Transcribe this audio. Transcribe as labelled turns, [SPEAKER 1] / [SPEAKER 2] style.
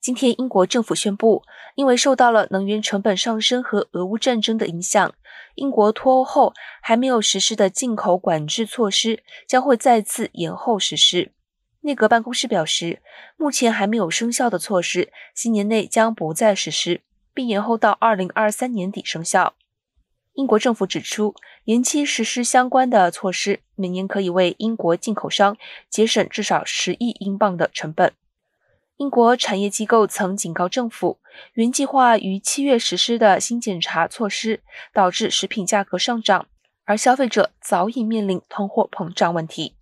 [SPEAKER 1] 今天，英国政府宣布，因为受到了能源成本上升和俄乌战争的影响，英国脱欧后还没有实施的进口管制措施将会再次延后实施。内阁办公室表示，目前还没有生效的措施，今年内将不再实施，并延后到二零二三年底生效。英国政府指出，延期实施相关的措施，每年可以为英国进口商节省至少十亿英镑的成本。英国产业机构曾警告政府，原计划于七月实施的新检查措施导致食品价格上涨，而消费者早已面临通货膨胀问题。